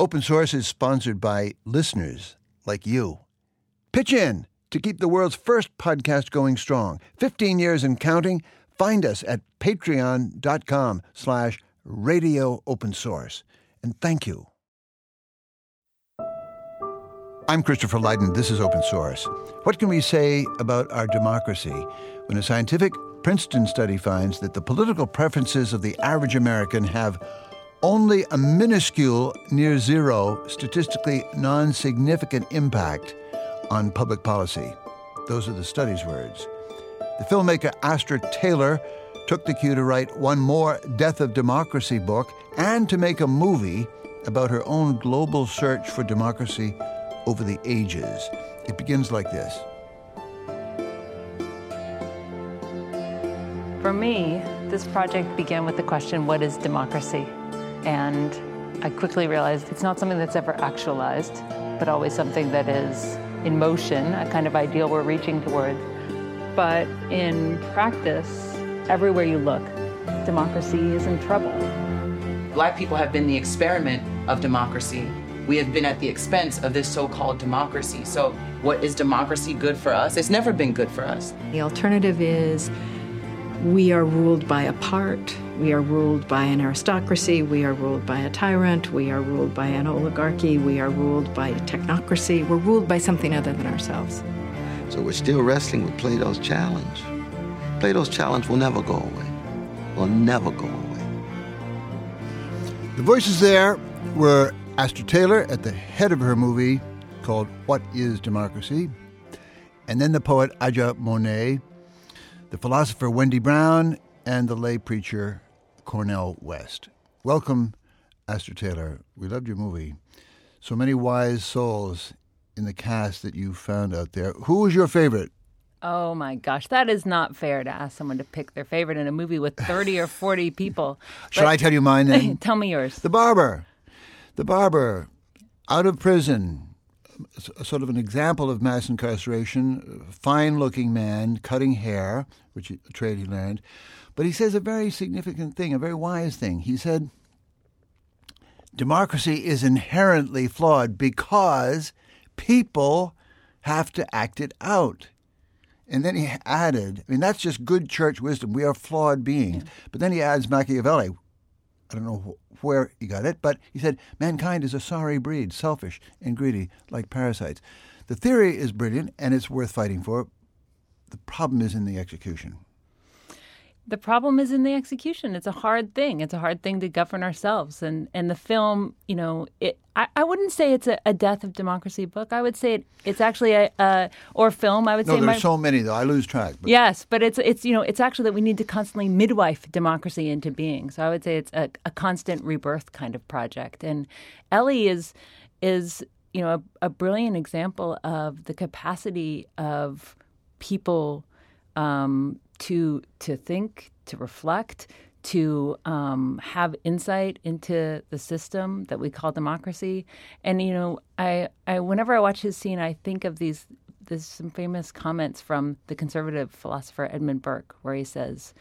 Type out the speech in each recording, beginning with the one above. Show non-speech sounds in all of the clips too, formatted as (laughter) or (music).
Open Source is sponsored by listeners like you. Pitch in to keep the world's first podcast going strong. 15 years and counting. Find us at patreon.com slash radio open source. And thank you. I'm Christopher Lydon. This is Open Source. What can we say about our democracy when a scientific Princeton study finds that the political preferences of the average American have only a minuscule, near zero, statistically non significant impact on public policy? Those are the study's words. The filmmaker Astra Taylor took the cue to write one more Death of Democracy book and to make a movie about her own global search for democracy over the ages. It begins like this. For me, this project began with the question what is democracy? And I quickly realized it's not something that's ever actualized, but always something that is in motion, a kind of ideal we're reaching towards. But in practice, everywhere you look, democracy is in trouble. Black people have been the experiment of democracy we have been at the expense of this so called democracy. So, what is democracy good for us? It's never been good for us. The alternative is we are ruled by a part, we are ruled by an aristocracy, we are ruled by a tyrant, we are ruled by an oligarchy, we are ruled by a technocracy, we're ruled by something other than ourselves. So, we're still wrestling with Plato's challenge. Plato's challenge will never go away, will never go away. The voices there were Astra Taylor at the head of her movie called What is Democracy? And then the poet Aja Monet, the philosopher Wendy Brown, and the lay preacher Cornel West. Welcome, Astra Taylor. We loved your movie. So many wise souls in the cast that you found out there. Who was your favorite? Oh my gosh, that is not fair to ask someone to pick their favorite in a movie with 30 or 40 (laughs) people. Should I tell you mine then? (laughs) tell me yours. The Barber. The barber, out of prison, sort of an example of mass incarceration, fine looking man, cutting hair, which a trade he learned. But he says a very significant thing, a very wise thing. He said, Democracy is inherently flawed because people have to act it out. And then he added, I mean, that's just good church wisdom. We are flawed beings. Yeah. But then he adds Machiavelli. I don't know where he got it, but he said mankind is a sorry breed, selfish and greedy like parasites. The theory is brilliant and it's worth fighting for. The problem is in the execution the problem is in the execution. It's a hard thing. It's a hard thing to govern ourselves. And and the film, you know, it. I, I wouldn't say it's a, a, death of democracy book. I would say it, it's actually a, a or film. I would no, say there's my, so many though. I lose track. But. Yes, but it's it's you know it's actually that we need to constantly midwife democracy into being. So I would say it's a, a constant rebirth kind of project. And Ellie is is you know a, a brilliant example of the capacity of people um, to to think, to reflect, to um, have insight into the system that we call democracy. And you know, I, I whenever I watch his scene, I think of these. There's some famous comments from the conservative philosopher Edmund Burke, where he says,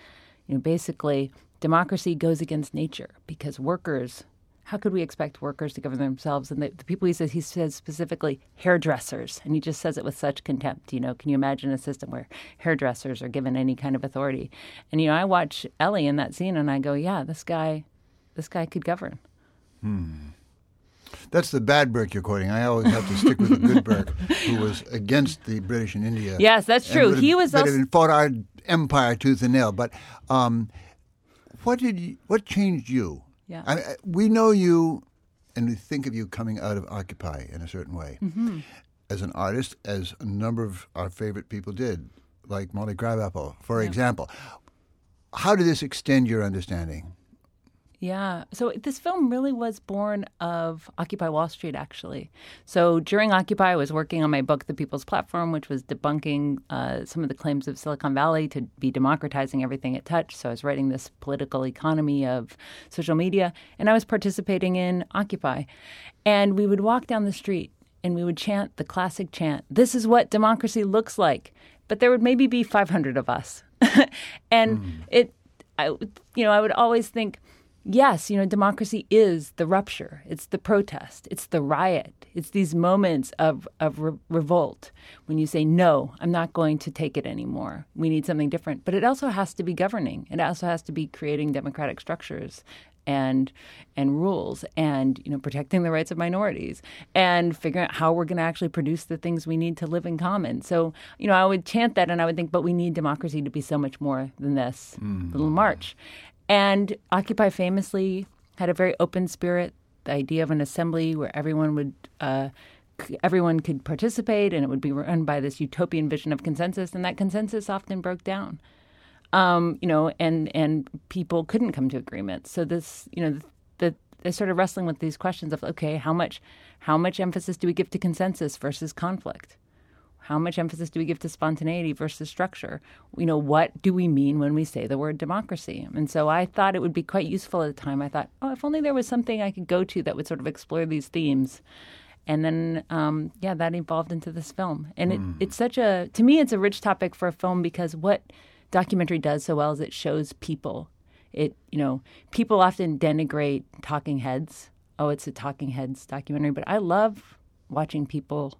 you know, basically, democracy goes against nature because workers how could we expect workers to govern themselves? And the, the, people he says, he says specifically hairdressers, and he just says it with such contempt. You know, can you imagine a system where hairdressers are given any kind of authority? And you know, I watch Ellie in that scene, and I go, yeah, this guy, this guy could govern. Hmm. That's the bad Burke you're quoting. I always have to stick with the good Burke, who was against the British in India. Yes, that's true. He was also fought our empire tooth and nail. But um, what did you, what changed you? Yeah. I we know you and we think of you coming out of Occupy in a certain way. Mm-hmm. As an artist, as a number of our favorite people did, like Molly Crabapple, for yeah. example. How did this extend your understanding? Yeah. So this film really was born of Occupy Wall Street, actually. So during Occupy, I was working on my book, The People's Platform, which was debunking uh, some of the claims of Silicon Valley to be democratizing everything it touched. So I was writing this political economy of social media, and I was participating in Occupy. And we would walk down the street and we would chant the classic chant This is what democracy looks like. But there would maybe be 500 of us. (laughs) and mm. it, I, you know, I would always think, yes, you know, democracy is the rupture. It's the protest. It's the riot. It's these moments of of re- revolt when you say no, I'm not going to take it anymore. We need something different. But it also has to be governing. It also has to be creating democratic structures and and rules and you know protecting the rights of minorities and figuring out how we're going to actually produce the things we need to live in common. So you know I would chant that and I would think, but we need democracy to be so much more than this mm. little march. And Occupy famously had a very open spirit. The idea of an assembly where everyone would. Uh, everyone could participate and it would be run by this utopian vision of consensus and that consensus often broke down um, you know, and and people couldn't come to agreement. So this, you know, the, the they started wrestling with these questions of okay, how much how much emphasis do we give to consensus versus conflict? How much emphasis do we give to spontaneity versus structure? You know, what do we mean when we say the word democracy? And so I thought it would be quite useful at the time. I thought, oh, if only there was something I could go to that would sort of explore these themes. And then, um, yeah, that evolved into this film. And it, mm. it's such a, to me, it's a rich topic for a film because what documentary does so well is it shows people. It you know people often denigrate talking heads. Oh, it's a talking heads documentary, but I love watching people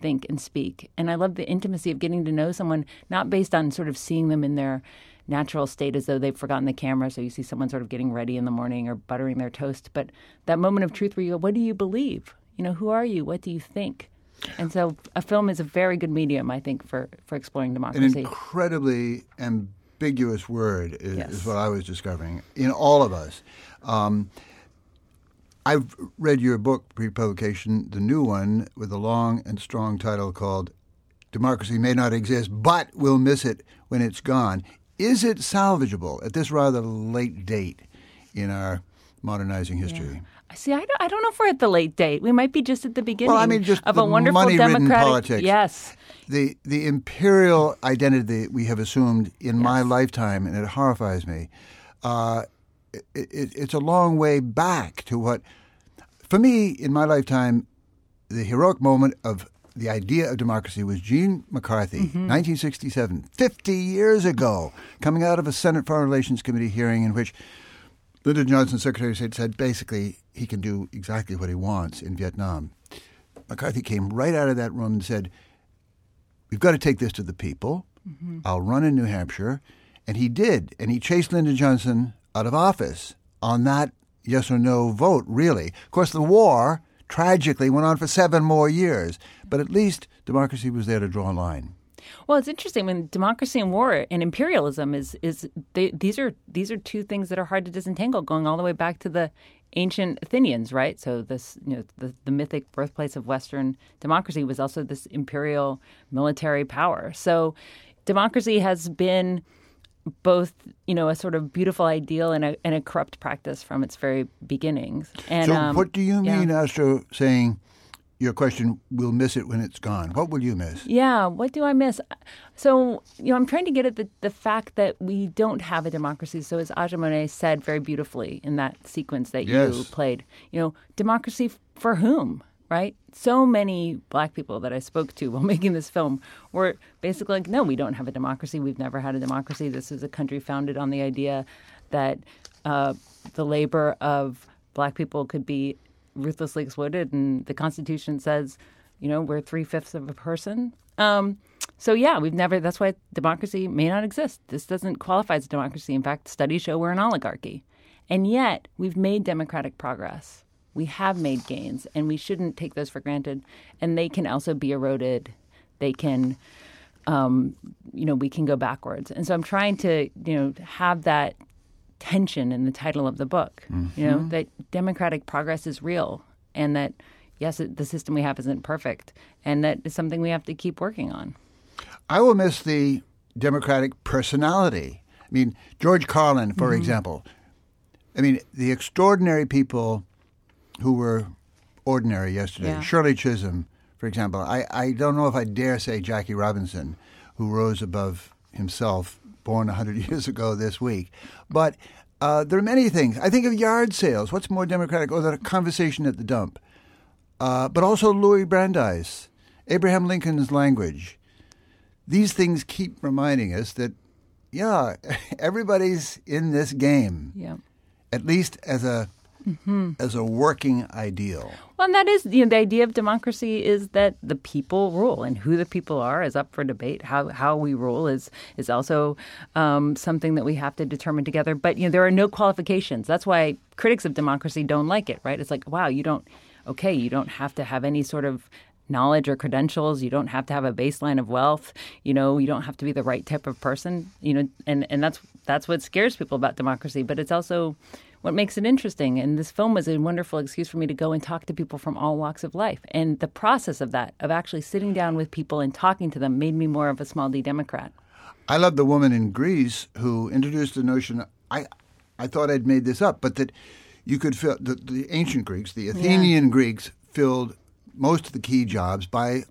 think and speak, and I love the intimacy of getting to know someone not based on sort of seeing them in their natural state as though they've forgotten the camera. So you see someone sort of getting ready in the morning or buttering their toast, but that moment of truth where you go, "What do you believe? You know, who are you? What do you think?" And so a film is a very good medium, I think, for, for exploring democracy. An incredibly ambiguous word is, yes. is what I was discovering in all of us. Um, I've read your book, pre-publication, the new one, with a long and strong title called Democracy May Not Exist, but We'll Miss It When It's Gone. Is it salvageable at this rather late date in our modernizing history? Yeah. See, I don't, I don't know if we're at the late date. We might be just at the beginning well, I mean, just of a wonderful democratic politics. Yes. The the imperial identity we have assumed in yes. my lifetime, and it horrifies me. Uh, it, it, it's a long way back to what, for me, in my lifetime, the heroic moment of the idea of democracy was Gene McCarthy, mm-hmm. 1967, 50 years ago, coming out of a Senate Foreign Relations Committee hearing in which Lyndon Johnson, Secretary of State, said basically he can do exactly what he wants in Vietnam. McCarthy came right out of that room and said, We've got to take this to the people. Mm-hmm. I'll run in New Hampshire. And he did. And he chased Lyndon Johnson out of office on that yes or no vote, really. Of course, the war tragically went on for seven more years, but at least democracy was there to draw a line. Well, it's interesting when democracy and war and imperialism is is they, these are these are two things that are hard to disentangle, going all the way back to the ancient Athenians, right? So this, you know, the, the mythic birthplace of Western democracy was also this imperial military power. So democracy has been both, you know, a sort of beautiful ideal and a, and a corrupt practice from its very beginnings. And so, um, what do you mean, yeah. Astra, saying your question, we'll miss it when it's gone. What will you miss? Yeah, what do I miss? So, you know, I'm trying to get at the, the fact that we don't have a democracy. So, as Aja Monet said very beautifully in that sequence that yes. you played, you know, democracy for whom, right? So many black people that I spoke to (laughs) while making this film were basically like, no, we don't have a democracy. We've never had a democracy. This is a country founded on the idea that uh, the labor of black people could be ruthlessly exploited, and the Constitution says, you know, we're three fifths of a person. Um, so yeah, we've never. That's why democracy may not exist. This doesn't qualify as a democracy. In fact, studies show we're an oligarchy, and yet we've made democratic progress. We have made gains, and we shouldn't take those for granted. And they can also be eroded. They can, um, you know, we can go backwards. And so I'm trying to, you know, have that tension in the title of the book. Mm-hmm. You know mm-hmm. that democratic progress is real, and that yes, it, the system we have isn't perfect, and that is something we have to keep working on. I will miss the democratic personality. I mean, George Carlin, for mm-hmm. example. I mean, the extraordinary people who were ordinary yesterday. Yeah. Shirley Chisholm, for example. I, I don't know if I dare say Jackie Robinson, who rose above himself born 100 (laughs) years ago this week. But uh, there are many things. I think of yard sales. What's more democratic? Or the conversation at the dump. Uh, but also Louis Brandeis, Abraham Lincoln's language. These things keep reminding us that, yeah, (laughs) everybody's in this game. Yeah. at least as a mm-hmm. as a working ideal. Well, and that is you know the idea of democracy is that the people rule, and who the people are is up for debate. How how we rule is is also um, something that we have to determine together. But you know there are no qualifications. That's why critics of democracy don't like it. Right? It's like wow, you don't okay, you don't have to have any sort of knowledge or credentials. You don't have to have a baseline of wealth. You know, you don't have to be the right type of person. You know, and and that's that's what scares people about democracy. But it's also what makes it interesting. And this film was a wonderful excuse for me to go and talk to people from all walks of life. And the process of that, of actually sitting down with people and talking to them, made me more of a small d Democrat. I love the woman in Greece who introduced the notion. I I thought I'd made this up, but that you could fill the, the ancient Greeks, the Athenian yeah. Greeks, filled most of the key jobs by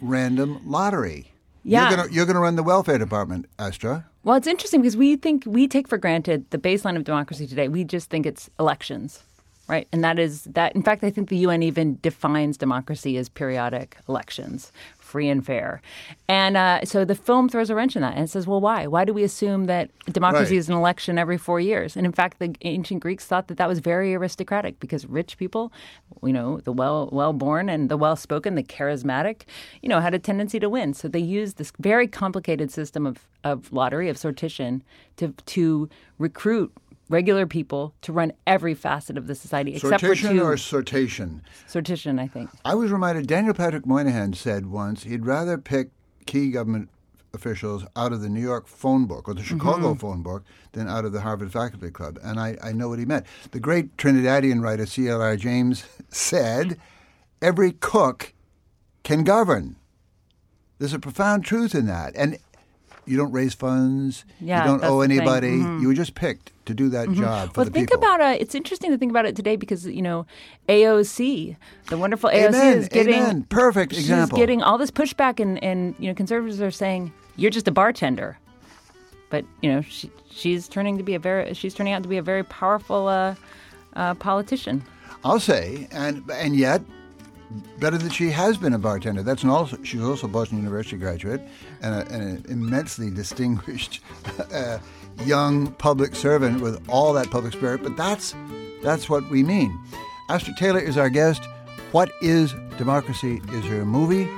random lottery. Yeah. You're you're gonna run the welfare department, Astra. Well, it's interesting because we think we take for granted the baseline of democracy today. We just think it's elections, right? And that is that. In fact, I think the UN even defines democracy as periodic elections, free and fair. And uh, so the film throws a wrench in that and says, well, why? Why do we assume that democracy right. is an election every four years? And in fact, the ancient Greeks thought that that was very aristocratic because rich people, you know, the well well born and the well spoken, the charismatic, you know, had a tendency to win. So they used this very complicated system of, of lottery, of sortition, to to recruit regular people to run every facet of the society except for two. or sortation? Sortition, I think. I was reminded, Daniel Patrick Moynihan said once he'd rather pick key government officials out of the New York phone book or the Chicago mm-hmm. phone book than out of the Harvard Faculty Club. And I, I know what he meant. The great Trinidadian writer C.L.R. James (laughs) said, every cook can govern. There's a profound truth in that. And you don't raise funds. Yeah, you don't owe anybody. Mm-hmm. You were just picked to do that mm-hmm. job well, the think people. about it. It's interesting to think about it today because you know AOC, the wonderful AOC, Amen. is getting Amen. perfect she's getting all this pushback, and and you know conservatives are saying you're just a bartender, but you know she, she's turning to be a very she's turning out to be a very powerful uh, uh, politician. I'll say, and and yet better that she has been a bartender. That's an also she's also a Boston University graduate and, a, and an immensely distinguished (laughs) uh, young public servant with all that public spirit. But that's that's what we mean. Astra Taylor is our guest. What is democracy? Is her movie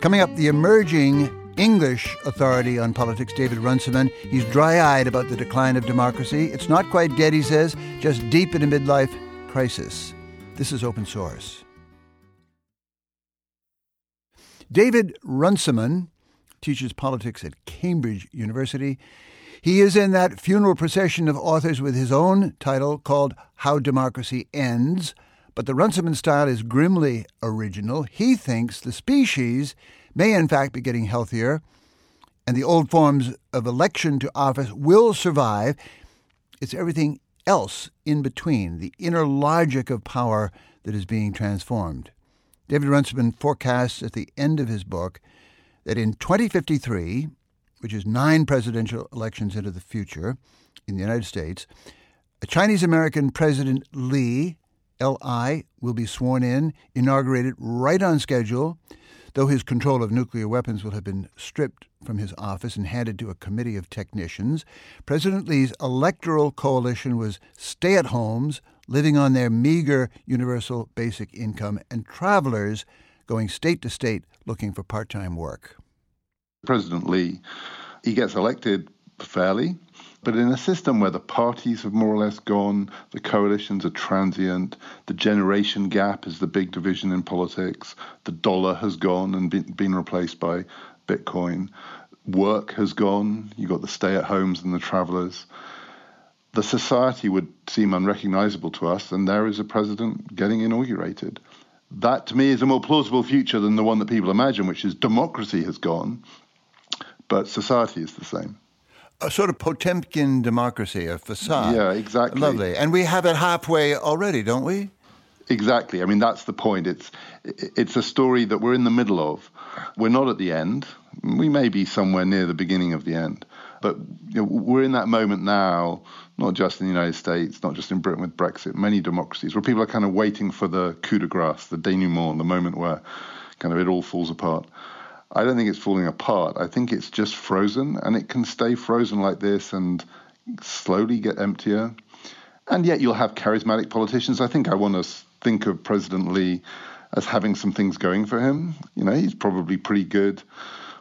coming up? The emerging English authority on politics, David Runciman. He's dry-eyed about the decline of democracy. It's not quite dead, he says, just deep in a midlife crisis. This is open source. David Runciman teaches politics at Cambridge University. He is in that funeral procession of authors with his own title called How Democracy Ends, but the Runciman style is grimly original. He thinks the species may in fact be getting healthier, and the old forms of election to office will survive. It's everything else in between, the inner logic of power that is being transformed. David Runciman forecasts at the end of his book that in 2053, which is nine presidential elections into the future in the United States, a Chinese American President Li, L.I., will be sworn in, inaugurated right on schedule, though his control of nuclear weapons will have been stripped from his office and handed to a committee of technicians. President Li's electoral coalition was stay at homes, living on their meager universal basic income, and travelers going state to state looking for part time work. President Li, he gets elected fairly, but in a system where the parties have more or less gone, the coalitions are transient, the generation gap is the big division in politics, the dollar has gone and been, replaced by Bitcoin, work has gone, you've got the stay at homes and the travelers the society would seem unrecognizable to us, and there is a president getting inaugurated. That, to me, is a more plausible future than the one that people imagine, which is democracy has gone, but society is the same. A sort of Potemkin democracy, a facade. Yeah, exactly. Lovely. And we have it halfway already, don't we? Exactly. I mean, that's the point. It's it's a story that we're in the middle of. We're not at the end. We may be somewhere near the beginning of the end, but you know, we're in that moment now not just in the United States, not just in Britain with Brexit, many democracies, where people are kind of waiting for the coup de grace, the denouement, the moment where kind of it all falls apart. I don't think it's falling apart. I think it's just frozen, and it can stay frozen like this and slowly get emptier. And yet you'll have charismatic politicians. I think I want to think of President Li as having some things going for him. You know, he's probably pretty good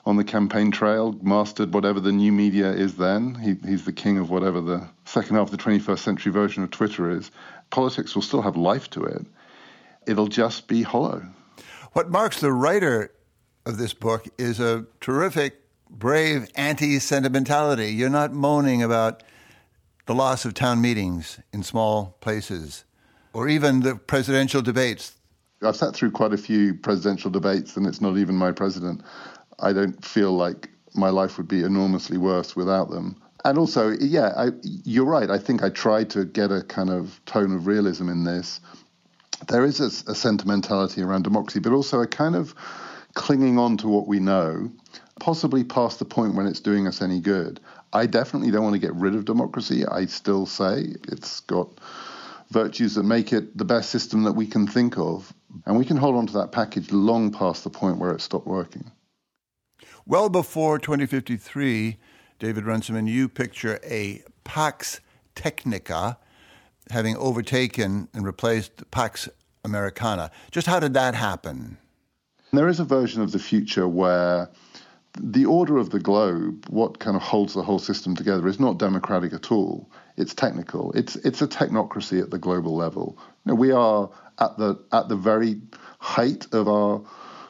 on the campaign trail, mastered whatever the new media is then. He, he's the king of whatever the second half of the 21st century version of Twitter is. Politics will still have life to it. It'll just be hollow. What marks the writer of this book is a terrific, brave anti sentimentality. You're not moaning about the loss of town meetings in small places or even the presidential debates. I've sat through quite a few presidential debates, and it's not even my president. I don't feel like my life would be enormously worse without them. And also, yeah, I, you're right. I think I tried to get a kind of tone of realism in this. There is a, a sentimentality around democracy, but also a kind of clinging on to what we know, possibly past the point when it's doing us any good. I definitely don't want to get rid of democracy. I still say it's got virtues that make it the best system that we can think of. And we can hold on to that package long past the point where it stopped working. Well before 2053, David Runciman, you picture a Pax Technica having overtaken and replaced Pax Americana. Just how did that happen? There is a version of the future where the order of the globe, what kind of holds the whole system together, is not democratic at all. It's technical. It's it's a technocracy at the global level. You know, we are at the at the very height of our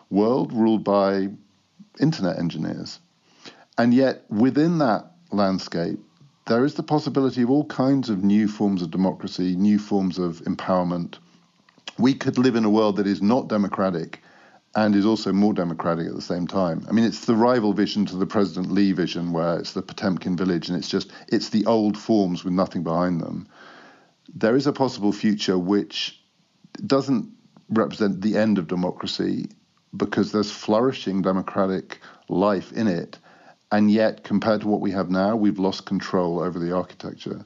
world, ruled by internet engineers. And yet, within that landscape, there is the possibility of all kinds of new forms of democracy, new forms of empowerment. We could live in a world that is not democratic and is also more democratic at the same time. I mean, it's the rival vision to the President Li vision, where it's the Potemkin village and it's just it's the old forms with nothing behind them. There is a possible future which doesn't represent the end of democracy because there's flourishing democratic life in it. And yet, compared to what we have now, we've lost control over the architecture.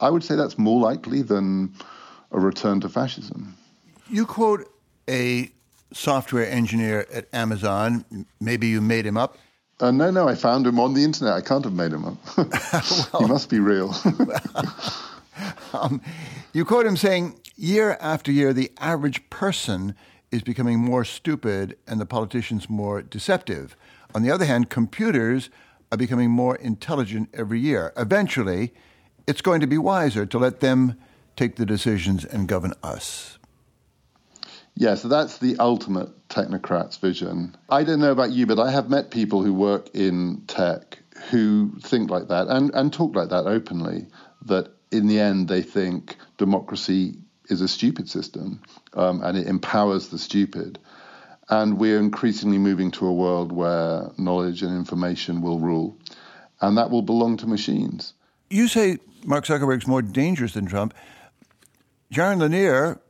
I would say that's more likely than a return to fascism. You quote a software engineer at Amazon. Maybe you made him up. Uh, no, no, I found him on the internet. I can't have made him up. (laughs) (laughs) well, he must be real. (laughs) um, you quote him saying, Year after year, the average person is becoming more stupid and the politicians more deceptive. On the other hand, computers are becoming more intelligent every year. Eventually, it's going to be wiser to let them take the decisions and govern us. Yeah, so that's the ultimate technocrat's vision. I don't know about you, but I have met people who work in tech who think like that and, and talk like that openly, that in the end they think democracy is a stupid system um, and it empowers the stupid. And we're increasingly moving to a world where knowledge and information will rule, and that will belong to machines. You say Mark Zuckerberg's more dangerous than Trump. Jaron Lanier,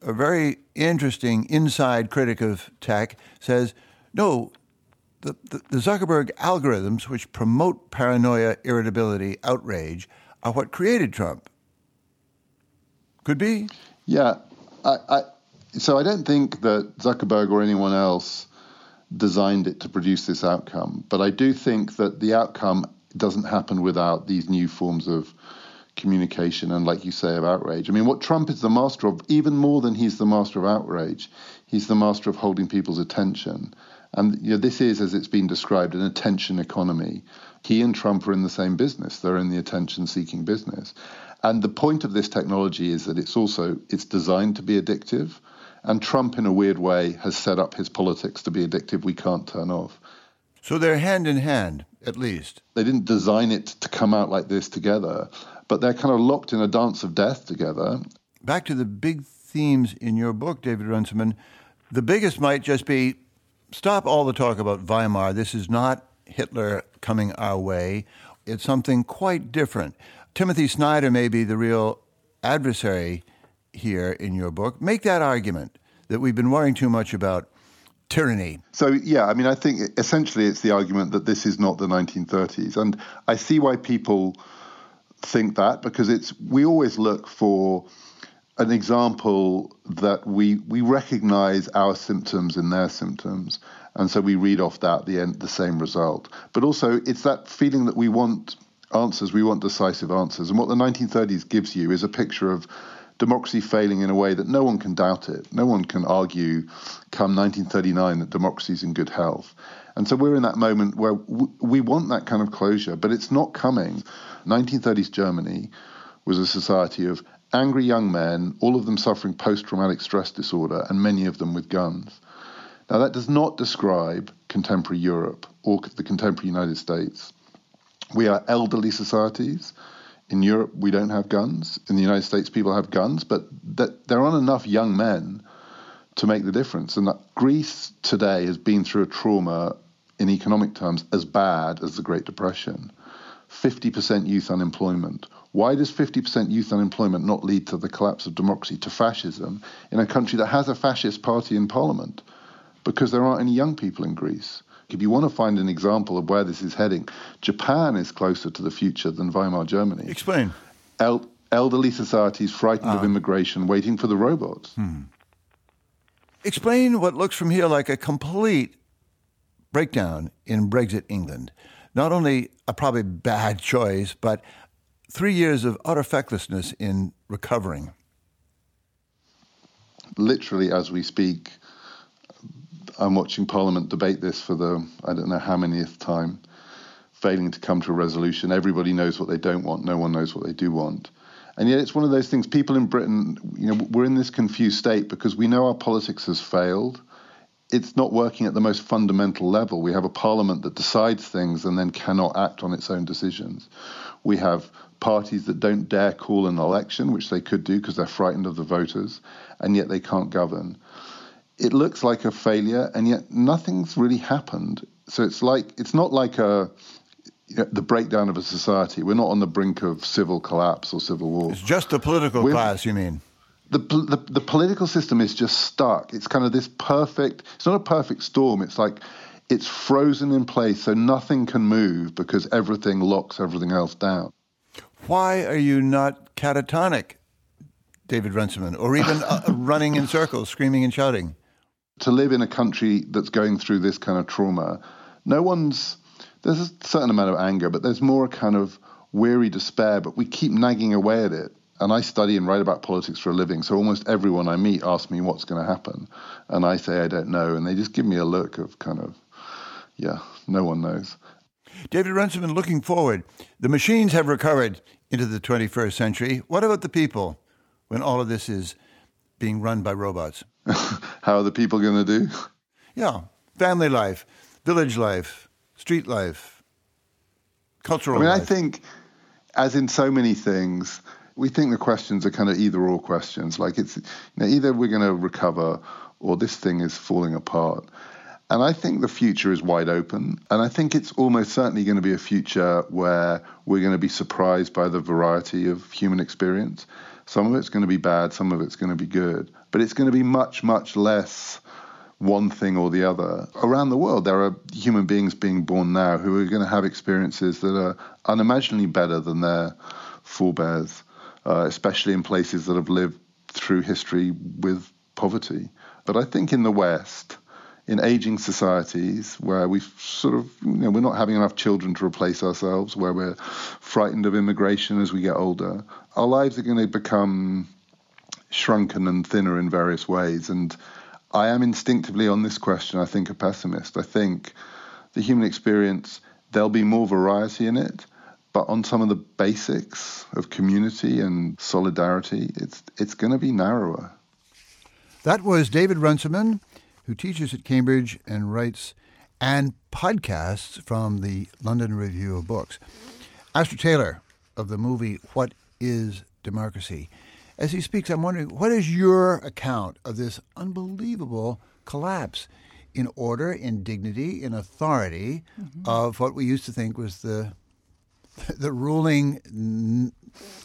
a very interesting inside critic of tech, says no, the, the, the Zuckerberg algorithms, which promote paranoia, irritability, outrage, are what created Trump. Could be. Yeah, I, I, so I don't think that Zuckerberg or anyone else designed it to produce this outcome, but I do think that the outcome doesn't happen without these new forms of communication and, like you say, of outrage. I mean, what Trump is the master of, even more than he's the master of outrage, he's the master of holding people's attention. And you know, this is, as it's been described, an attention economy. He and Trump are in the same business. They're in the attention-seeking business. And the point of this technology is that it's also it's designed to be addictive. And Trump, in a weird way, has set up his politics to be addictive. We can't turn off. So they're hand in hand, at least. They didn't design it to come out like this together, but they're kind of locked in a dance of death together. Back to the big themes in your book, David Runciman. The biggest might just be stop all the talk about Weimar. This is not Hitler coming our way. It's something quite different. Timothy Snyder may be the real adversary here in your book. Make that argument that we've been worrying too much about tyranny. So, yeah, I mean, I think essentially it's the argument that this is not the 1930s. And I see why people think that because it's we always look for an example that we we recognize our symptoms in their symptoms and so we read off that the end the same result but also it's that feeling that we want answers. We want decisive answers. And what the 1930s gives you is a picture of democracy failing in a way that no one can doubt it. No one can argue come 1939 that democracy is in good health. And so we're in that moment where we want that kind of closure, but it's not coming. 1930s Germany was a society of angry young men, all of them suffering post traumatic stress disorder, and many of them with guns. Now, that does not describe contemporary Europe or the contemporary United States. We are elderly societies. In Europe, we don't have guns. In the United States, people have guns, but there aren't enough young men to make the difference. And Greece today has been through a trauma in economic terms as bad as the Great Depression. 50% youth unemployment. Why does 50% youth unemployment not lead to the collapse of democracy, to fascism, in a country that has a fascist party in parliament? Because there aren't any young people in Greece. If you want to find an example of where this is heading, Japan is closer to the future than Weimar Germany. Explain. El- elderly societies frightened of ah. immigration, waiting for the robots. Hmm. Explain what looks from here like a complete breakdown in Brexit England. Not only a probably bad choice, but three years of utter fecklessness in recovering. Literally, as we speak, I'm watching Parliament debate this for the I don't know how manyth time, failing to come to a resolution. Everybody knows what they don't want. No one knows what they do want. And yet, it's one of those things. People in Britain, you know, we're in this confused state because we know our politics has failed. It's not working at the most fundamental level. We have a parliament that decides things and then cannot act on its own decisions. We have parties that don't dare call an election, which they could do because they're frightened of the voters, and yet they can't govern it looks like a failure, and yet nothing's really happened. So it's like it's not like a you know, the breakdown of a society. We're not on the brink of civil collapse or civil war. It's just the political We're, class, you mean? The, the, the political system is just stuck. It's kind of this perfect. It's not a perfect storm. It's like it's frozen in place, so nothing can move because everything locks everything else down. Why are you not catatonic, David Runciman, or even uh, (laughs) running in circles, screaming and shouting? to live in a country that's going through this kind of trauma, no one's there's a certain amount of anger, but there's more a kind of weary despair. But we keep nagging away at it. And I study and write about politics for a living, so almost everyone I meet asks me what's going to happen, and I say I don't know, and they just give me a look of kind of, yeah, no one knows. David Runciman, looking forward, the machines have recovered into the 21st century. What about the people when all of this is being run by robots? (laughs) How are the people going to do? Yeah, family life, village life, street life, cultural. I mean, life. I think, as in so many things, we think the questions are kind of either or questions. Like it's you know, either we're going to recover or this thing is falling apart. And I think the future is wide open. And I think it's almost certainly going to be a future where we're going to be surprised by the variety of human experience. Some of it's going to be bad, some of it's going to be good, but it's going to be much, much less one thing or the other. Around the world, there are human beings being born now who are going to have experiences that are unimaginably better than their forebears, uh, especially in places that have lived through history with poverty. But I think in the West, in aging societies where we sort of, you know, we're not having enough children to replace ourselves, where we're frightened of immigration as we get older, our lives are going to become shrunken and thinner in various ways. And I am instinctively on this question, I think, a pessimist. I think the human experience, there'll be more variety in it. But on some of the basics of community and solidarity, it's it's going to be narrower. That was David Runciman who teaches at Cambridge and writes and podcasts from the London Review of Books. Astra Taylor of the movie What is Democracy? As he speaks, I'm wondering what is your account of this unbelievable collapse in order, in dignity, in authority mm-hmm. of what we used to think was the (laughs) the ruling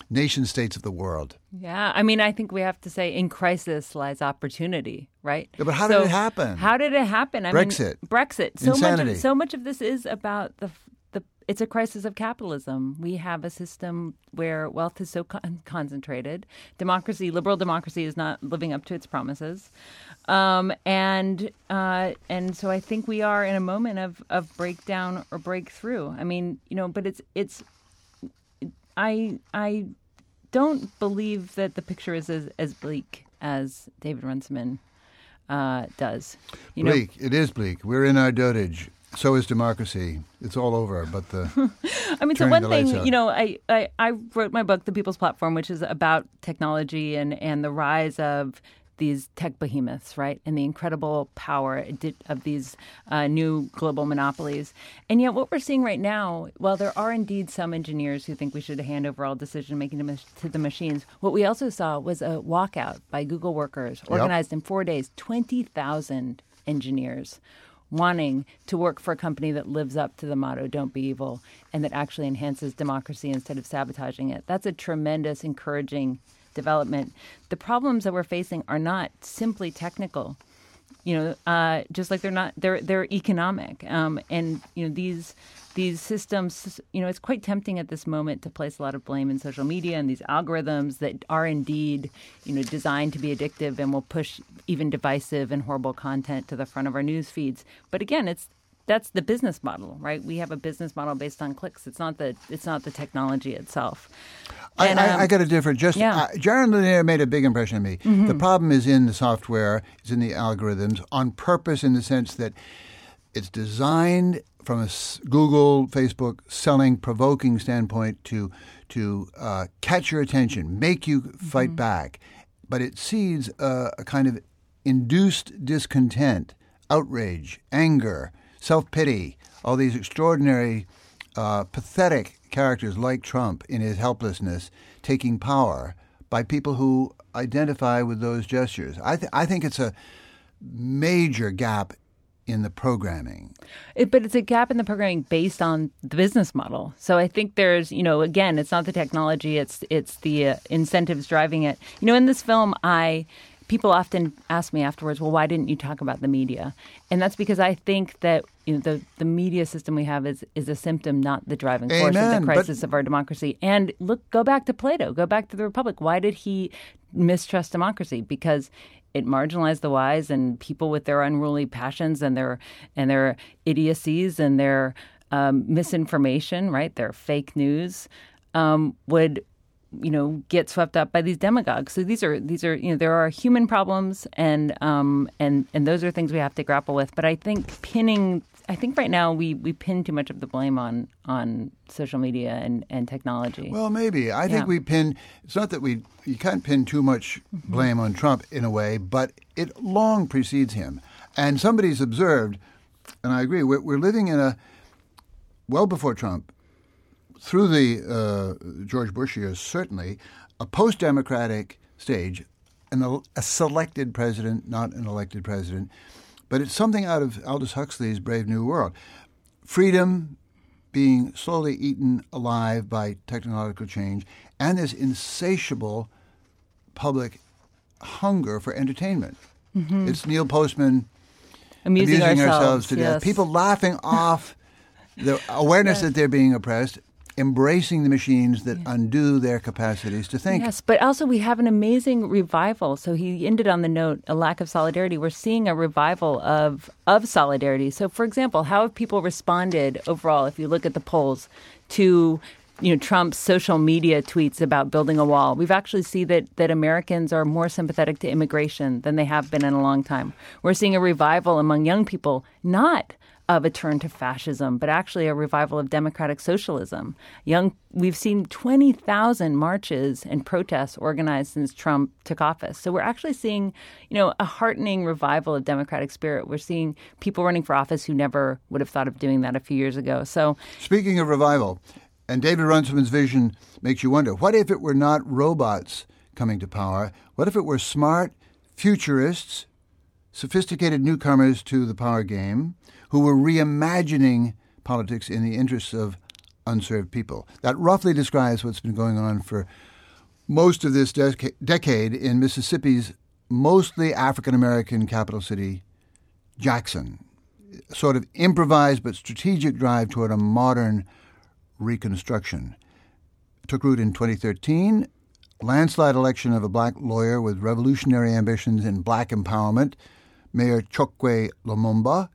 nation states of the world. Yeah, I mean, I think we have to say in crisis lies opportunity, right? Yeah, but how so did it happen? How did it happen? I Brexit. Mean, Brexit. So Insanity. much. Of, so much of this is about the the. It's a crisis of capitalism. We have a system where wealth is so con- concentrated. Democracy, liberal democracy, is not living up to its promises, um, and uh, and so I think we are in a moment of of breakdown or breakthrough. I mean, you know, but it's it's I I don't believe that the picture is as, as bleak as David Runciman uh, does. You bleak. Know, it is bleak. We're in our dotage. So is democracy. It's all over. But the (laughs) I mean, so one thing, you know, I, I, I wrote my book, The People's Platform, which is about technology and, and the rise of these tech behemoths, right, and the incredible power of these uh, new global monopolies. And yet, what we're seeing right now, while there are indeed some engineers who think we should hand over all decision making to the machines, what we also saw was a walkout by Google workers organized yep. in four days, 20,000 engineers wanting to work for a company that lives up to the motto don't be evil and that actually enhances democracy instead of sabotaging it that's a tremendous encouraging development. The problems that we're facing are not simply technical. You know, uh, just like they're not, they're they're economic. Um, and you know these these systems. You know, it's quite tempting at this moment to place a lot of blame in social media and these algorithms that are indeed, you know, designed to be addictive and will push even divisive and horrible content to the front of our news feeds. But again, it's that's the business model, right? We have a business model based on clicks. It's not the it's not the technology itself. And, I, um, I, got a different. Just yeah. uh, Jaron Lanier made a big impression on me. Mm-hmm. The problem is in the software, is in the algorithms, on purpose in the sense that it's designed from a Google, Facebook selling, provoking standpoint to to uh, catch your attention, make you fight mm-hmm. back, but it seeds a kind of induced discontent, outrage, anger self pity, all these extraordinary, uh, pathetic characters like Trump in his helplessness taking power by people who identify with those gestures. I, th- I think it's a major gap in the programming. It, but it's a gap in the programming based on the business model. So I think there's, you know, again, it's not the technology; it's it's the uh, incentives driving it. You know, in this film, I people often ask me afterwards, well, why didn't you talk about the media? And that's because I think that you know the, the media system we have is is a symptom, not the driving force Amen, of the crisis but... of our democracy. And look, go back to Plato, go back to the Republic. Why did he mistrust democracy? Because it marginalized the wise and people with their unruly passions and their and their idiocies and their um, misinformation, right? Their fake news um, would you know get swept up by these demagogues. So these are these are you know there are human problems and um and and those are things we have to grapple with. But I think pinning I think right now we, we pin too much of the blame on on social media and, and technology. Well, maybe I think we pin. It's not that we you can't pin too much blame on Trump in a way, but it long precedes him. And somebody's observed, and I agree. We're, we're living in a well before Trump through the uh, George Bush years, certainly a post democratic stage, an, a selected president, not an elected president. But it's something out of Aldous Huxley's Brave New World. Freedom being slowly eaten alive by technological change, and this insatiable public hunger for entertainment. Mm-hmm. It's Neil Postman amusing, amusing ourselves, ourselves, to yes. death. People laughing off the (laughs) awareness yes. that they're being oppressed embracing the machines that yeah. undo their capacities to think. Yes, but also we have an amazing revival. So he ended on the note a lack of solidarity. We're seeing a revival of of solidarity. So for example, how have people responded overall if you look at the polls to you know Trump's social media tweets about building a wall. We've actually seen that that Americans are more sympathetic to immigration than they have been in a long time. We're seeing a revival among young people, not of a turn to fascism, but actually a revival of democratic socialism. Young, we've seen 20,000 marches and protests organized since Trump took office. So we're actually seeing, you know, a heartening revival of democratic spirit. We're seeing people running for office who never would have thought of doing that a few years ago. So, speaking of revival, and David Runciman's vision makes you wonder: what if it were not robots coming to power? What if it were smart futurists, sophisticated newcomers to the power game? Who were reimagining politics in the interests of unserved people. That roughly describes what's been going on for most of this deca- decade in Mississippi's mostly African American capital city, Jackson. Sort of improvised but strategic drive toward a modern reconstruction. Took root in 2013. Landslide election of a black lawyer with revolutionary ambitions in black empowerment, Mayor Chokwe Lumumba,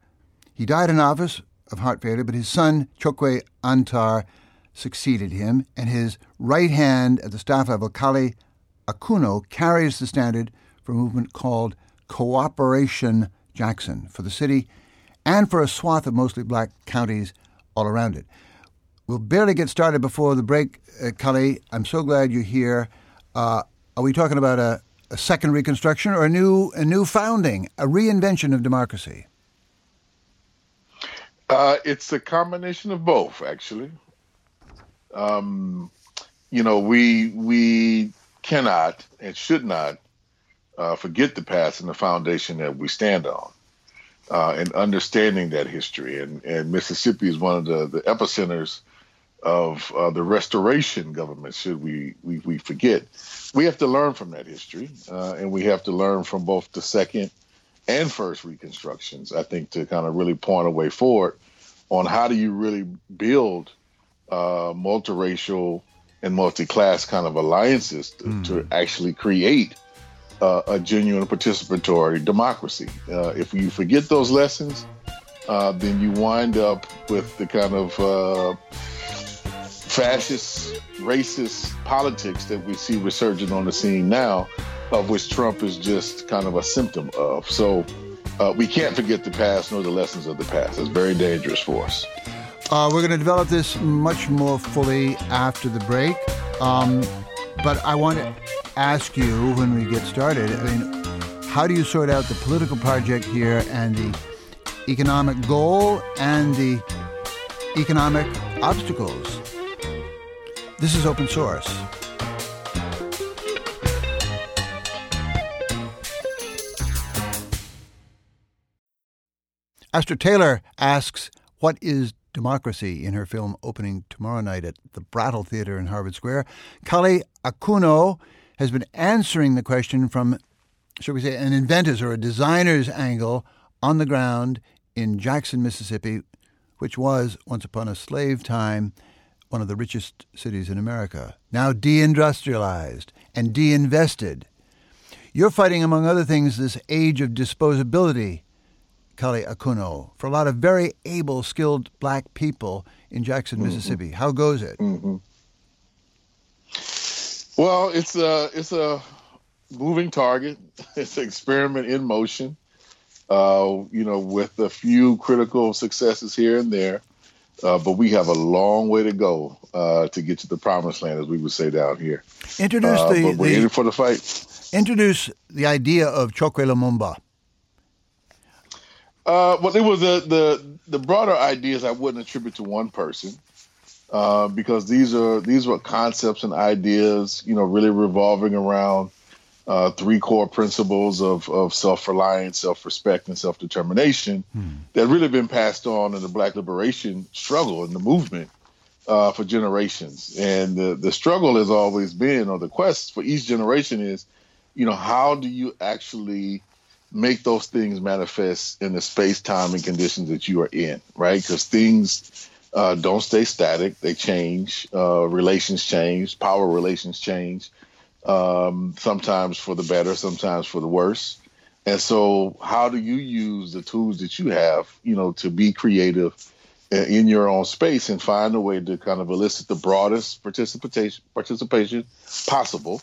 he died in office of heart failure, but his son, Chokwe Antar, succeeded him, and his right hand at the staff level, Kali Akuno, carries the standard for a movement called Cooperation Jackson for the city and for a swath of mostly black counties all around it. We'll barely get started before the break, uh, Kali. I'm so glad you're here. Uh, are we talking about a, a second reconstruction or a new a new founding, a reinvention of democracy? Uh, it's a combination of both, actually. Um, you know, we we cannot and should not uh, forget the past and the foundation that we stand on, uh, and understanding that history. And, and Mississippi is one of the, the epicenters of uh, the restoration government. Should we, we we forget, we have to learn from that history, uh, and we have to learn from both the second and first reconstructions. I think to kind of really point a way forward on how do you really build uh, multiracial and multi-class kind of alliances to, mm. to actually create uh, a genuine participatory democracy. Uh, if you forget those lessons, uh, then you wind up with the kind of uh, fascist, racist politics that we see resurging on the scene now, of which Trump is just kind of a symptom of. So uh, we can't forget the past nor the lessons of the past. It's very dangerous for us. Uh, we're going to develop this much more fully after the break. Um, but I want to ask you when we get started I mean, how do you sort out the political project here and the economic goal and the economic obstacles? This is open source. Astra Taylor asks, What is democracy in her film opening tomorrow night at the Brattle Theater in Harvard Square? Kali Akuno has been answering the question from, shall we say, an inventor's or a designer's angle on the ground in Jackson, Mississippi, which was, once upon a slave time, one of the richest cities in America, now deindustrialized and deinvested. You're fighting, among other things, this age of disposability, Kali Akuno, for a lot of very able, skilled black people in Jackson, mm-hmm. Mississippi. How goes it? Mm-hmm. Well, it's a it's a moving target. (laughs) It's an experiment in motion. Uh, you know, with a few critical successes here and there. Uh, but we have a long way to go uh, to get to the promised land, as we would say down here. Introduce uh, the, we're the, in for the fight. Introduce the idea of Chokwe Lumumba. Uh, well, it was a, the the broader ideas I wouldn't attribute to one person, uh, because these are these were concepts and ideas, you know, really revolving around uh, three core principles of, of self reliance, self respect, and self determination hmm. that really been passed on in the Black liberation struggle and the movement uh, for generations. And the, the struggle has always been, or the quest for each generation is, you know, how do you actually make those things manifest in the space, time, and conditions that you are in, right? Because things uh, don't stay static, they change, uh, relations change, power relations change um, sometimes for the better, sometimes for the worse. And so, how do you use the tools that you have, you know, to be creative in your own space and find a way to kind of elicit the broadest participation participation possible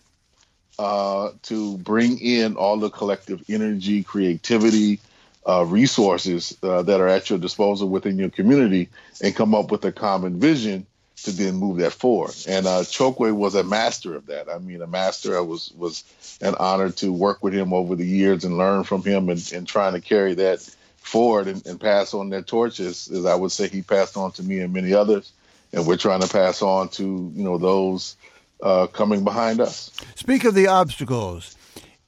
uh, to bring in all the collective energy, creativity, uh, resources uh, that are at your disposal within your community and come up with a common vision to then move that forward. And uh, Chokwe was a master of that. I mean, a master. I was was an honor to work with him over the years and learn from him and, and trying to carry that forward and, and pass on that torch as, as I would say he passed on to me and many others. And we're trying to pass on to you know those uh, coming behind us. Speak of the obstacles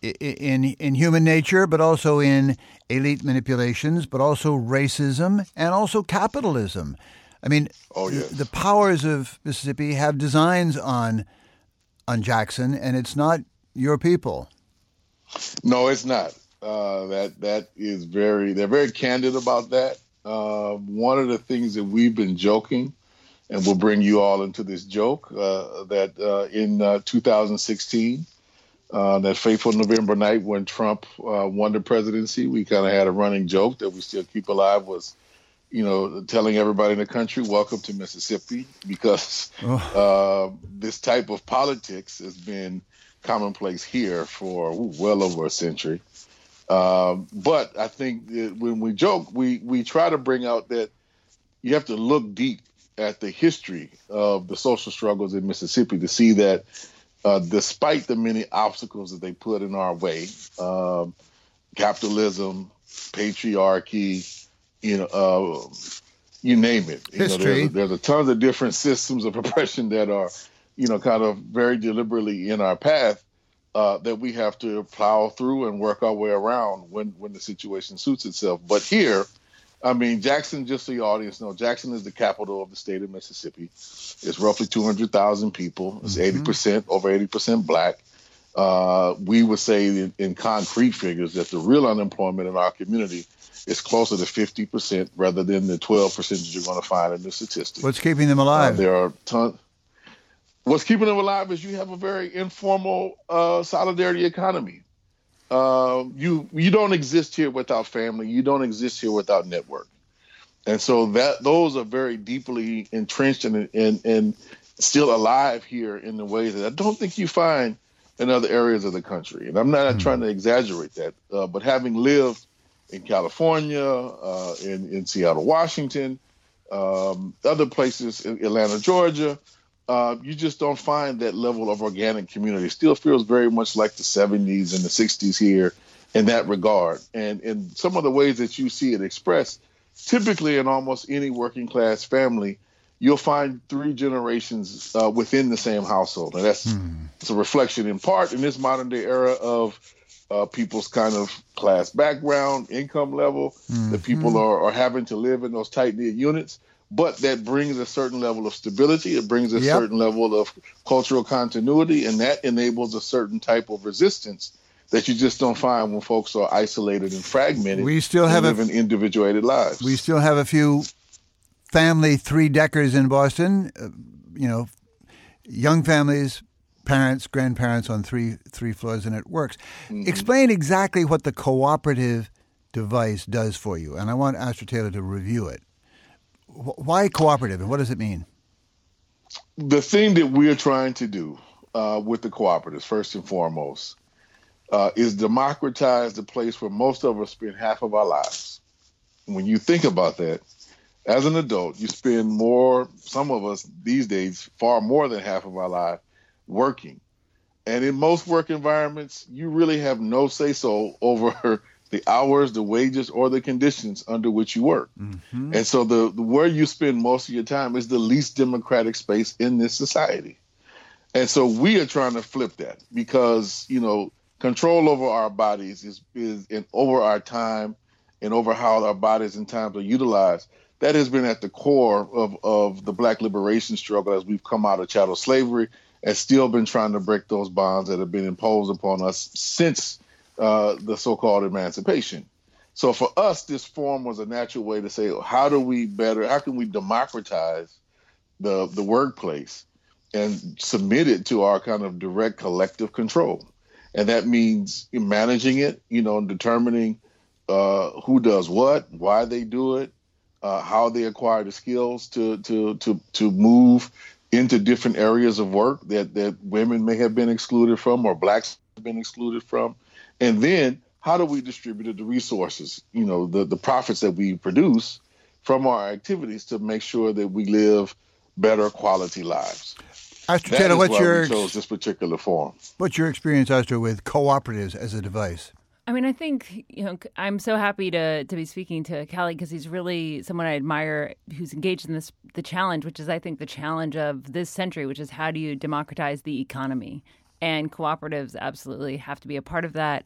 in in human nature, but also in elite manipulations, but also racism and also capitalism. I mean, oh, yes. the, the powers of Mississippi have designs on on Jackson, and it's not your people. No, it's not. Uh, that that is very. They're very candid about that. Uh, one of the things that we've been joking, and we'll bring you all into this joke uh, that uh, in uh, 2016, uh, that fateful November night when Trump won the presidency, we kind of had a running joke that we still keep alive was you know, telling everybody in the country, welcome to Mississippi, because Oh. uh, this type of politics has been commonplace here for ooh, well over a century. Um, but I think that when we joke, we, we try to bring out that you have to look deep at the history of the social struggles in Mississippi to see that uh, despite the many obstacles that they put in our way, um, capitalism, patriarchy, you know, uh, you name it. You know, History. there's, a, there's a tons of different systems of (laughs) oppression that are, you know, kind of very deliberately in our path uh, that we have to plow through and work our way around when when the situation suits itself. But here, I mean, Jackson, just so your audience know, Jackson is the capital of the state of Mississippi. It's roughly 200,000 people. It's 80%, over 80% black. Uh, we would say in, in concrete figures that the real unemployment in our community is closer to 50% rather than the 12% that you're going to find in the statistics. What's keeping them Uh, alive? there are tons. What's keeping them alive is you have a very informal uh, solidarity economy. Um, you you don't exist here without family. You don't exist here without network, and so that those are very deeply entrenched and and, and still alive here in the ways that I don't think you find in other areas of the country. And I'm not trying to exaggerate that, uh, but having lived in California, uh, in in Seattle, Washington, um, other places in Atlanta, Georgia, uh, you just don't find that level of organic community. It still feels very much like the 70s and the 60s here in that regard. And in some of the ways that you see it expressed, typically in almost any working class family, you'll find three generations uh, within the same household. And that's it's a reflection in part in this modern day era of uh, people's kind of class background, income level, that people are, are having to live in those tight knit units. But that brings a certain level of stability. It brings a Yep. certain level of cultural continuity, and that enables a certain type of resistance that you just don't find when folks are isolated and fragmented. We still and have a- living individuated lives. We still have a few family three deckers in Boston. Uh, you know, young families, parents, grandparents on three three floors, and it works. Explain exactly what the cooperative device does for you, and I want Astra Taylor to review it. Wh- Why cooperative, and what does it mean? the thing that we're trying to do uh, with the cooperatives, first and foremost, uh, is democratize the place where most of us spend half of our lives. When you think about that, as an adult, you spend more, some of us these days, far more than half of our life working. And in most work environments, you really have no say so (laughs) over the hours, the wages, or the conditions under which you work. Mm-hmm. And so the, the where you spend most of your time is the least democratic space in this society. And so we are trying to flip that because, you know, control over our bodies is is and over our time and over how our bodies and times are utilized. That has been at the core of, of the black liberation struggle as we've come out of chattel slavery and still been trying to break those bonds that have been imposed upon us since uh, the so-called emancipation. So for us, this form was a natural way to say, how do we better, how can we democratize the the workplace and submit it to our kind of direct collective control? And that means managing it, you know, determining uh, who does what, why they do it, uh, how they acquire the skills to to to to move into different areas of work that that women may have been excluded from or blacks have been excluded from, and then how do we distribute the resources, you know, the the profits that we produce from our activities to make sure that we live better quality lives. Astra That Taylor, is what's why your chose this particular form. what's your experience, Astra, with cooperatives as a device? I mean, I think you know I'm so happy to to be speaking to Kali because he's really someone I admire who's engaged in this the challenge, which is I think the challenge of this century, which is how do you democratize the economy, and cooperatives absolutely have to be a part of that.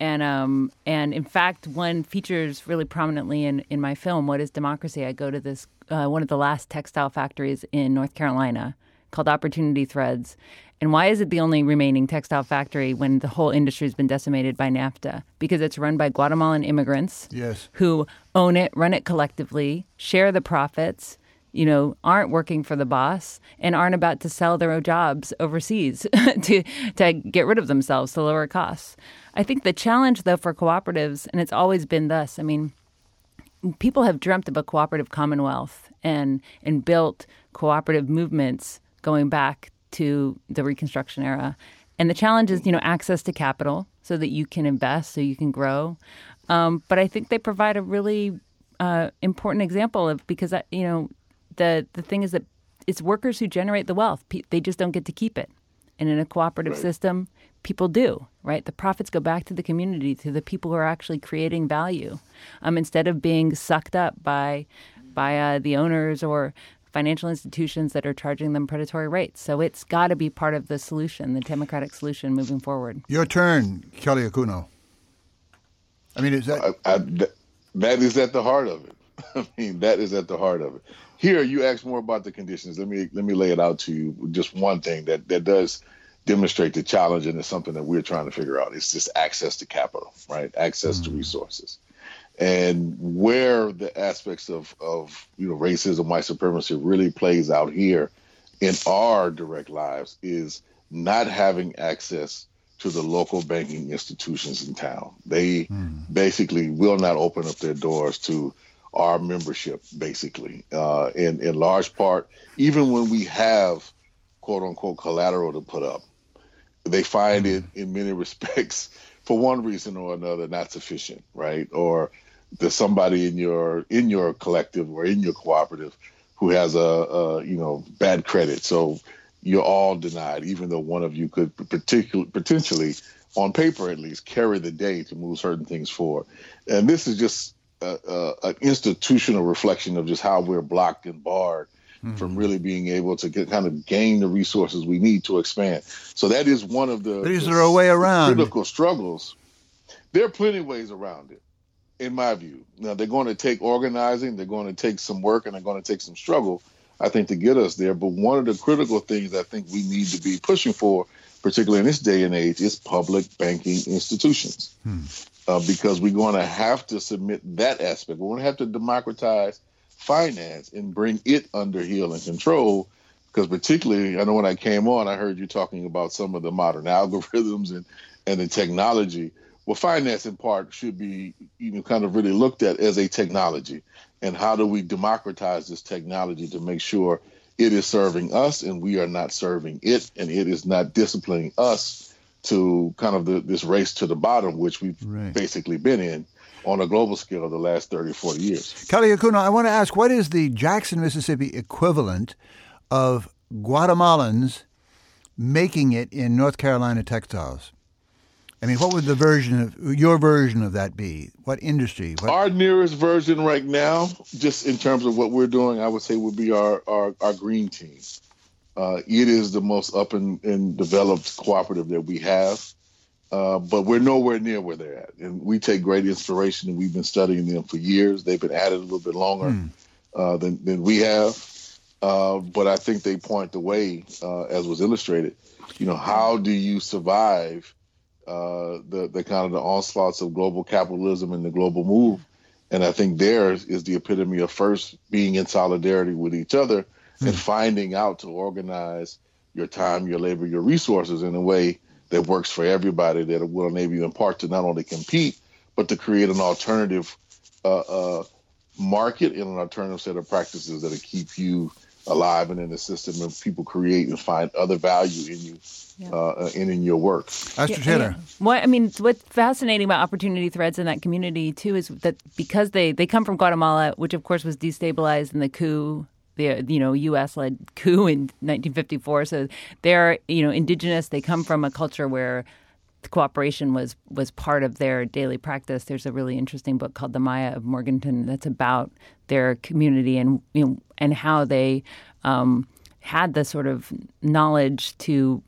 And um and in fact, one features really prominently in in my film. What is democracy? I go to this uh, one of the last textile factories in North Carolina called Opportunity Threads. And why is it the only remaining textile factory when the whole industry has been decimated by NAFTA? Because it's run by Guatemalan immigrants Yes. who own it, run it collectively, share the profits, you know, aren't working for the boss and aren't about to sell their jobs overseas (laughs) to to get rid of themselves to lower costs. I think the challenge though for cooperatives, and it's always been thus, I mean, people have dreamt of a cooperative commonwealth and and built cooperative movements going back to the Reconstruction era. And the challenge is, you know, access to capital so that you can invest, so you can grow. Um, but I think they provide a really uh, important example of because uh, you know the the thing is that it's workers who generate the wealth. They just don't get to keep it. And in a cooperative right. system, people do, right? The profits go back to the community, to the people who are actually creating value, um, instead of being sucked up by by uh, the owners or financial institutions that are charging them predatory rates. So it's got to be part of the solution, the democratic solution moving forward. Your turn, Kali Akuno. I mean, is that I, I, that is at the heart of it. (laughs) I mean, that is at the heart of it. Here, you ask more about the conditions. Let me let me lay it out to you. Just one thing that that does demonstrate the challenge, and it's something that we're trying to figure out. It's just access to capital, right? Access mm-hmm. to resources, and where the aspects of of you know racism, white supremacy really plays out here in our direct lives is not having access to the local banking institutions in town. They mm. basically will not open up their doors to our membership, basically. Uh, in, in large part, even when we have quote unquote collateral to put up, they find it in many (laughs) respects, for one reason or another, not sufficient, right? Or there's somebody in your in your collective or in your cooperative who has a, a you know bad credit. So you're all denied, even though one of you could particular, potentially, on paper at least, carry the day to move certain things forward. And this is just an institutional reflection of just how we're blocked and barred mm-hmm. from really being able to get, kind of gain the resources we need to expand. So that is one of the. But is there a way around critical struggles? There are plenty of ways around it, in my view. Now they're going to take organizing, they're going to take some work, and they're going to take some struggle. I think, to get us there. But one of the critical things I think we need to be pushing for, particularly in this day and age, is public banking institutions. Hmm. Uh, because we're going to have to submit that aspect. We're going to have to democratize finance and bring it under heel and control. Because particularly, I know when I came on, I heard you talking about some of the modern (laughs) algorithms and, and the technology. Well, finance in part should be, you know, kind of really looked at as a technology and how do we democratize this technology to make sure it is serving us and we are not serving it and it is not disciplining us to kind of the, this race to the bottom which we've right. basically been in on a global scale the last 30 40 years kali akuno i want to ask what is the jackson mississippi equivalent of guatemalans making it in north carolina textiles I mean, what would the version of your version of that be? What industry? What? Our nearest version right now, just in terms of what we're doing, I would say would be our our, our green team. Uh, it is the most up and, and developed cooperative that we have, uh, but we're nowhere near where they're at. And we take great inspiration, and we've been studying them for years. They've been at it a little bit longer hmm. uh, than than we have, uh, but I think they point the way, uh, as was illustrated. You know, how do you survive? uh, the the kind of the onslaughts of global capitalism and the global move. And I think theirs is the epitome of first being in solidarity with each other mm. and finding out to organize your time, your labor, your resources in a way that works for everybody that will enable you in part to not only compete, but to create an alternative uh, uh, market and an alternative set of practices that'll keep you alive and in the system and people create and find other value in you yeah. uh, and in your work. Astra yeah, Taylor. What I mean, what's fascinating about opportunity threads in that community too is that because they they come from Guatemala, which of course was destabilized in the coup. The you know U.S. led coup in 1954, so they're you know indigenous. They come from a culture where cooperation was was part of their daily practice. There's a really interesting book called The Maya of Morganton that's about their community and you know, and how they um, had the sort of knowledge to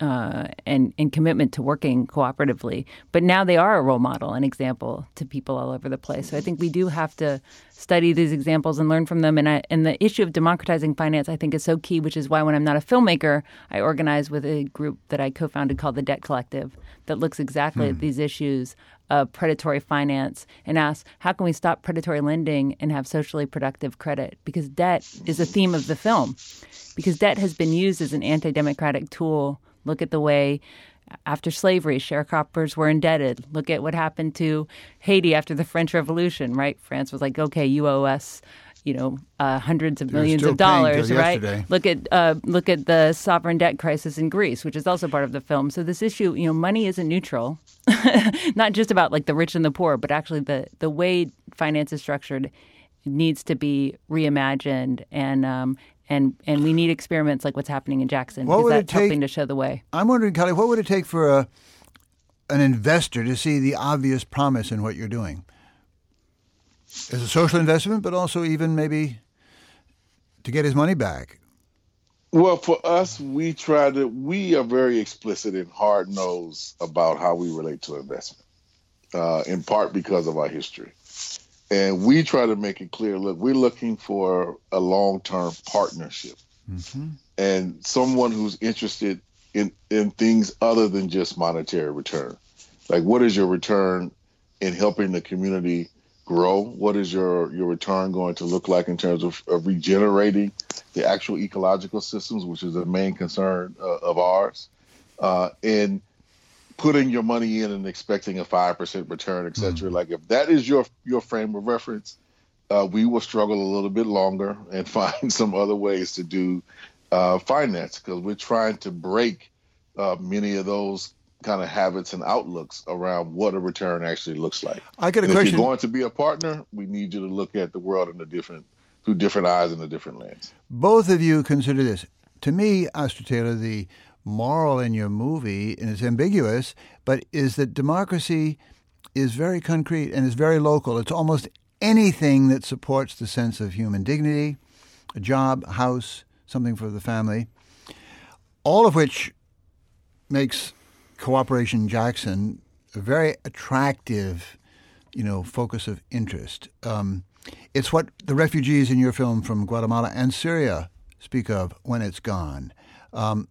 uh, and, and commitment to working cooperatively. But now they are a role model, an example to people all over the place. So I think we do have to study these examples and learn from them. And, I, and the issue of democratizing finance, I think, is so key, which is why when I'm not a filmmaker, I organize with a group that I co founded called the Debt Collective that looks exactly hmm. at these issues of predatory finance and asks how can we stop predatory lending and have socially productive credit? Because debt is a theme of the film. Because debt has been used as an anti democratic tool Look at the way after slavery, sharecroppers were indebted. Look at what happened to Haiti after the French Revolution, right? France was like, okay, you owe us you know uh, hundreds of They're millions of dollars, right? yesterday. Look at uh, look at the sovereign debt crisis in Greece, which is also part of the film. So this issue, you know, money isn't neutral, (laughs) not just about like the rich and the poor, but actually the the way finance is structured needs to be reimagined and. Um, and, and we need experiments like what's happening in Jackson What because would it that's helping take- to show the way. I'm wondering, Kali, what would it take for a, an investor to see the obvious promise in what you're doing? As a social investment, but also even maybe to get his money back. Well, for us, we try to. We are very explicit and hard nosed about how we relate to investment, uh, in part because of our history, and we try to make it clear. Look, we're looking for a long term partnership, and someone who's interested in in things other than just monetary return. Like, what is your return in helping the community grow? What is your your return going to look like in terms of, of regenerating the actual ecological systems, which is a main concern uh, of ours, uh, and putting your money in and expecting a five percent return, et cetera. Like if that is your your frame of reference, uh, we will struggle a little bit longer and (laughs) find some other ways to do uh, finance because we're trying to break uh, many of those kind of habits and outlooks around what a return actually looks like. I get a And if you're going to be a partner, we need you to look at the world in a different through different eyes and a different lens. Both of you consider this. To me, Astra Taylor, the moral in your movie, and it's ambiguous, but is that democracy is very concrete and is very local. It's almost anything that supports the sense of human dignity, a job, a house, something for the family, all of which makes Cooperation Jackson a very attractive, you know, focus of interest. Um, it's what the refugees in your film from Guatemala and Syria speak of when it's gone. Um,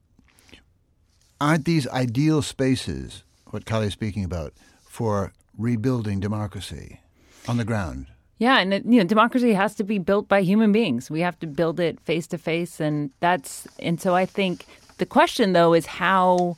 aren't these ideal spaces, what Kali's speaking about, for rebuilding democracy on the ground? Yeah, and it, you know, democracy has to be built by human beings. We have to build it face to face, and that's and so I think the question though is how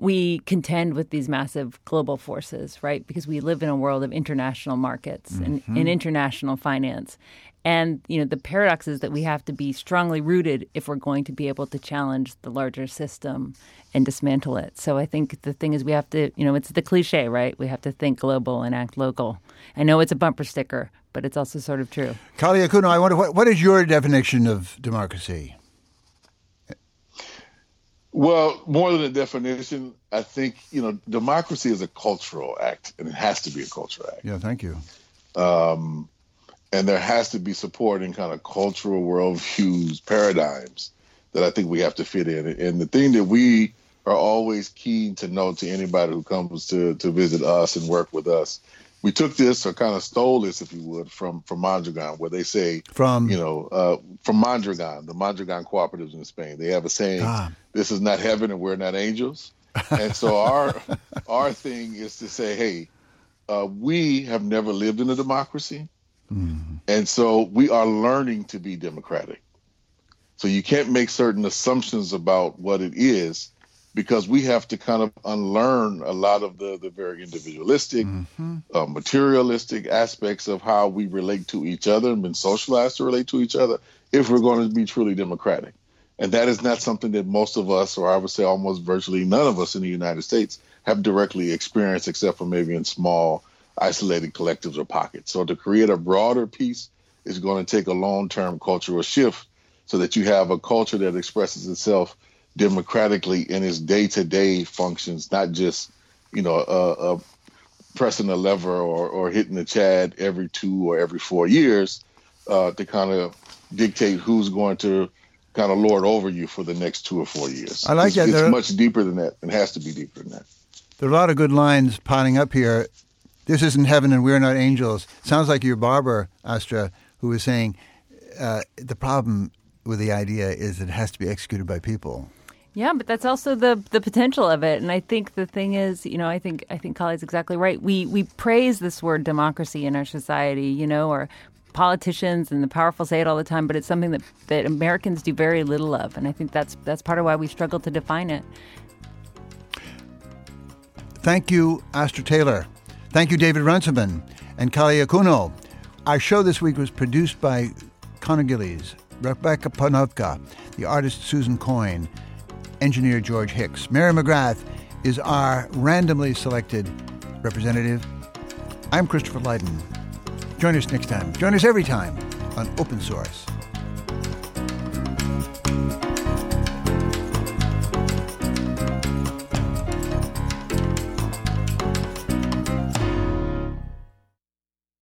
we contend with these massive global forces, right? Because we live in a world of international markets and, mm-hmm. and international finance. And you know the paradox is that we have to be strongly rooted if we're going to be able to challenge the larger system and dismantle it. So I think the thing is we have to, you know, it's the cliche, right? We have to think global and act local. I know it's a bumper sticker, but it's also sort of true. Kali Akuno, I wonder what, what is your definition of democracy? Well, more than a definition, I think you know democracy is a cultural act, and it has to be a cultural act. Yeah, thank you. um, and there has to be support in kind of cultural worldviews, paradigms that I think we have to fit in. And the thing that we are always keen to know to anybody who comes to to visit us and work with us, we took this or kind of stole this, if you would, from from Mondragon, where they say, From- you know, uh, from Mondragon, the Mondragon cooperatives in Spain, they have a saying, Ah. "This is not heaven, and we're not angels." and so our (laughs) our thing is to say, hey, uh, we have never lived in a democracy. And so we are learning to be democratic. So you can't make certain assumptions about what it is because we have to kind of unlearn a lot of the, the very individualistic, uh, materialistic aspects of how we relate to each other and been socialized to relate to each other if we're going to be truly democratic. And that is not something that most of us, or I would say almost virtually none of us in the United States, have directly experienced, except for maybe in small, isolated collectives or pockets. So to create a broader piece is going to take a long term cultural shift so that you have a culture that expresses itself democratically in its day to day functions, not just, you know, uh, uh, pressing a lever or, or hitting the Chad every two or every four years uh, to kind of dictate who's going to kind of lord over you for the next two or four years. I like it's, that. It's There- much deeper than that and has to be deeper than that. There are a lot of good lines piling up here. This isn't heaven and we're not angels. Sounds like your barber, Astra, who was saying uh, the problem with the idea is that it has to be executed by people. Yeah, but that's also the the potential of it. And I think the thing is, you know, I think I think Kali's exactly right. We we praise this word democracy in our society, you know, or politicians and the powerful say it all the time, but it's something that, that Americans do very little of. And I think that's that's part of why we struggle to define it. Thank you, Astra Taylor. Thank you, David Runciman and Kali Akuno. Our show this week was produced by Connor Gillies, Rebecca Panovka, the artist Susan Coyne, engineer George Hicks. Mary McGrath is our randomly selected representative. I'm Christopher Lydon. Join us next time. Join us every time on Open Source.